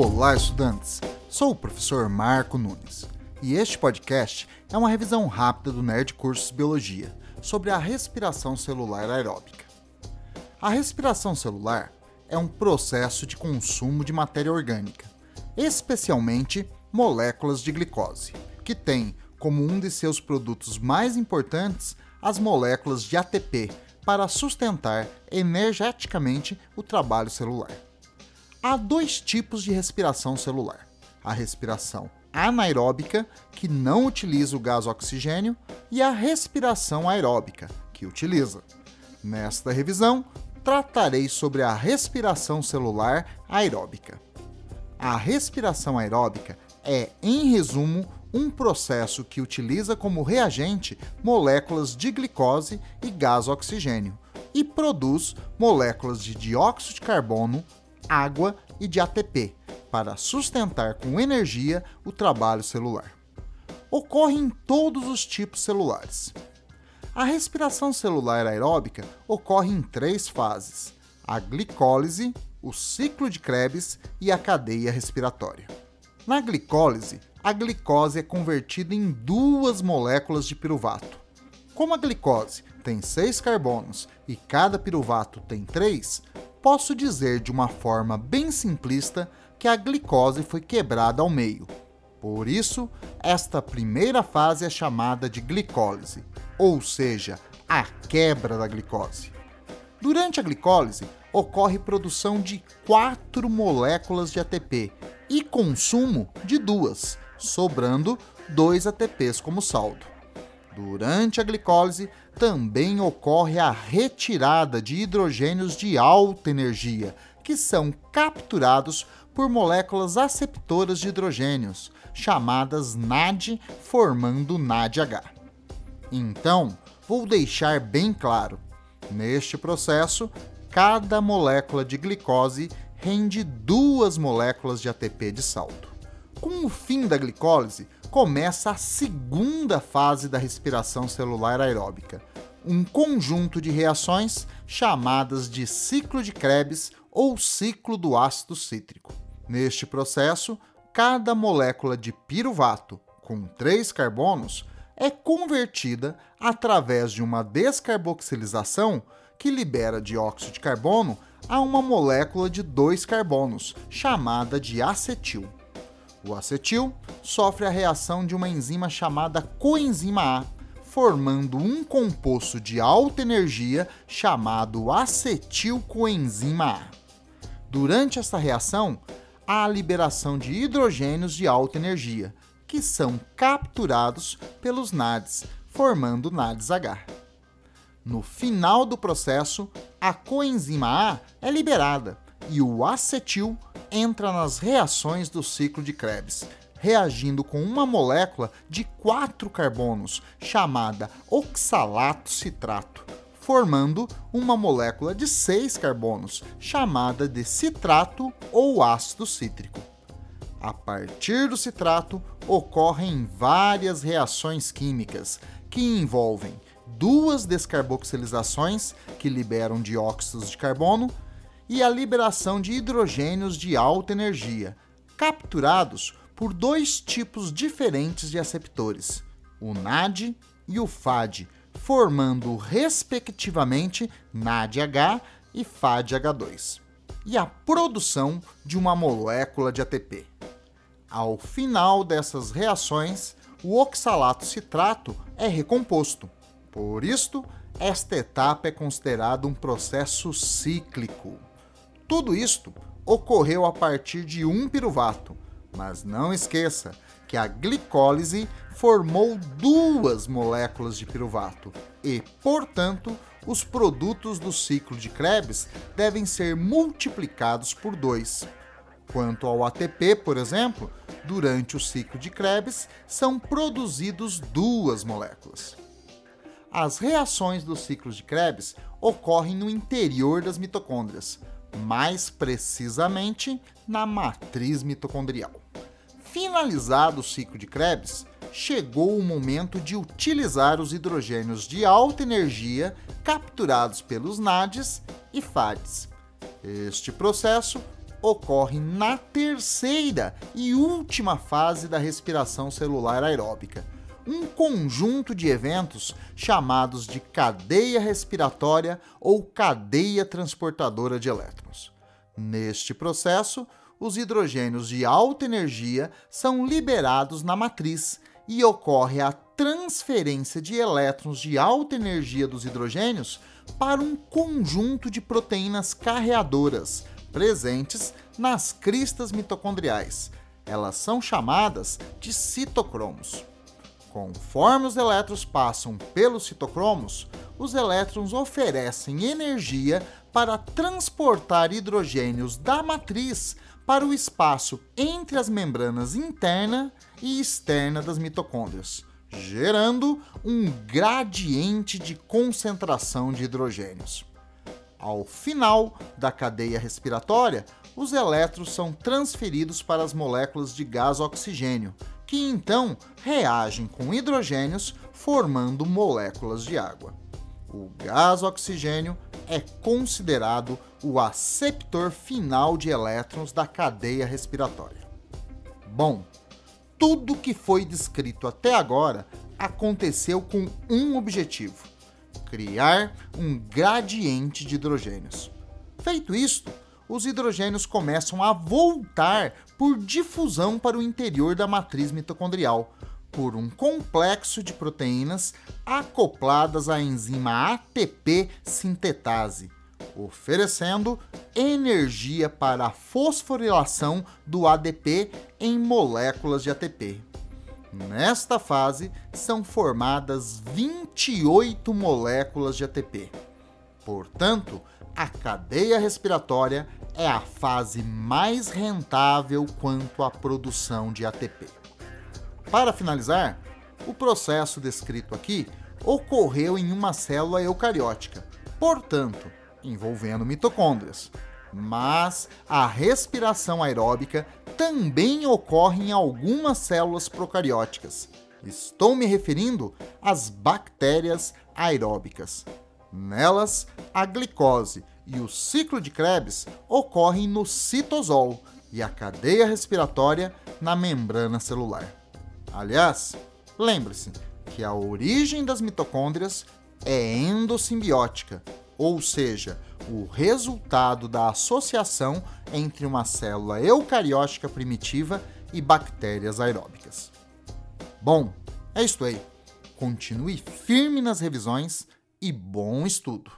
Olá, estudantes! Sou o professor Marco Nunes e este podcast é uma revisão rápida do Nerd Cursos Biologia sobre a respiração celular aeróbica. A respiração celular é um processo de consumo de matéria orgânica, especialmente moléculas de glicose, que tem como um de seus produtos mais importantes as moléculas de ATP para sustentar energeticamente o trabalho celular. Há dois tipos de respiração celular: a respiração anaeróbica, que não utiliza o gás oxigênio, e a respiração aeróbica, que utiliza. Nesta revisão, tratarei sobre a respiração celular aeróbica. A respiração aeróbica é, em resumo, um processo que utiliza como reagente moléculas de glicose e gás oxigênio e produz moléculas de dióxido de carbono, água e de ATP para sustentar com energia o trabalho celular. Ocorre em todos os tipos celulares. A respiração celular aeróbica ocorre em três fases: a glicólise, o ciclo de Krebs e a cadeia respiratória. Na glicólise, a glicose é convertida em duas moléculas de piruvato. Como a glicose tem seis carbonos e cada piruvato tem três, posso dizer de uma forma bem simplista que a glicose foi quebrada ao meio. Por isso, esta primeira fase é chamada de glicólise, ou seja, a quebra da glicose. Durante a glicólise, ocorre produção de quatro moléculas de ATP e consumo de duas, sobrando dois ATPs como saldo. Durante a glicólise, também ocorre a retirada de hidrogênios de alta energia, que são capturados por moléculas aceptoras de hidrogênios, chamadas NAD, formando NADH. Então, vou deixar bem claro: neste processo, cada molécula de glicose rende duas moléculas de ATP de saldo. Com o fim da glicólise, começa a segunda fase da respiração celular aeróbica, um conjunto de reações chamadas de ciclo de Krebs ou ciclo do ácido cítrico. Neste processo, cada molécula de piruvato com três carbonos é convertida através de uma descarboxilização que libera dióxido de carbono a uma molécula de dois carbonos, chamada de acetil. O acetil sofre a reação de uma enzima chamada coenzima A, formando um composto de alta energia chamado acetilcoenzima A. Durante essa reação, há a liberação de hidrogênios de alta energia, que são capturados pelos NADs, formando NADS H. No final do processo, a coenzima A é liberada e o acetil entra nas reações do ciclo de Krebs, reagindo com uma molécula de quatro carbonos, chamada oxalato citrato, formando uma molécula de seis carbonos, chamada de citrato ou ácido cítrico. A partir do citrato, ocorrem várias reações químicas que envolvem duas descarboxilizações que liberam dióxidos de carbono e a liberação de hidrogênios de alta energia, capturados por dois tipos diferentes de aceptores, o NAD e o FAD, formando respectivamente NADH e FADH2, e a produção de uma molécula de ATP. Ao final dessas reações, o oxalato citrato é recomposto. Por isto, esta etapa é considerada um processo cíclico. Tudo isto ocorreu a partir de um piruvato, mas não esqueça que a glicólise formou duas moléculas de piruvato e, portanto, os produtos do ciclo de Krebs devem ser multiplicados por dois. Quanto ao ATP, por exemplo, durante o ciclo de Krebs são produzidos duas moléculas. As reações dos ciclos de Krebs ocorrem no interior das mitocôndrias, mais precisamente na matriz mitocondrial. Finalizado o ciclo de Krebs, chegou o momento de utilizar os hidrogênios de alta energia capturados pelos NADs e FADs. Este processo ocorre na terceira e última fase da respiração celular aeróbica, um conjunto de eventos chamados de cadeia respiratória ou cadeia transportadora de elétrons. Neste processo, os hidrogênios de alta energia são liberados na matriz e ocorre a transferência de elétrons de alta energia dos hidrogênios para um conjunto de proteínas carreadoras presentes nas cristas mitocondriais. Elas são chamadas de citocromos. Conforme os elétrons passam pelos citocromos, os elétrons oferecem energia para transportar hidrogênios da matriz para o espaço entre as membranas interna e externa das mitocôndrias, gerando um gradiente de concentração de hidrogênios. Ao final da cadeia respiratória, os elétrons são transferidos para as moléculas de gás oxigênio, que então reagem com hidrogênios, formando moléculas de água. O gás oxigênio é considerado o aceptor final de elétrons da cadeia respiratória. Bom, tudo que foi descrito até agora aconteceu com um objetivo: criar um gradiente de hidrogênios. Feito isto, os hidrogênios começam a voltar por difusão para o interior da matriz mitocondrial, por um complexo de proteínas acopladas à enzima ATP sintetase, oferecendo energia para a fosforilação do ADP em moléculas de ATP. Nesta fase, são formadas 28 moléculas de ATP. Portanto, a cadeia respiratória é a fase mais rentável quanto à produção de ATP. Para finalizar, o processo descrito aqui ocorreu em uma célula eucariótica, portanto, envolvendo mitocôndrias. Mas a respiração aeróbica também ocorre em algumas células procarióticas. Estou me referindo às bactérias aeróbicas. Nelas, a glicose e o ciclo de Krebs ocorrem no citosol e a cadeia respiratória na membrana celular. Aliás, lembre-se que a origem das mitocôndrias é endossimbiótica, ou seja, o resultado da associação entre uma célula eucariótica primitiva e bactérias aeróbicas. Bom, é isto aí. Continue firme nas revisões e bom estudo!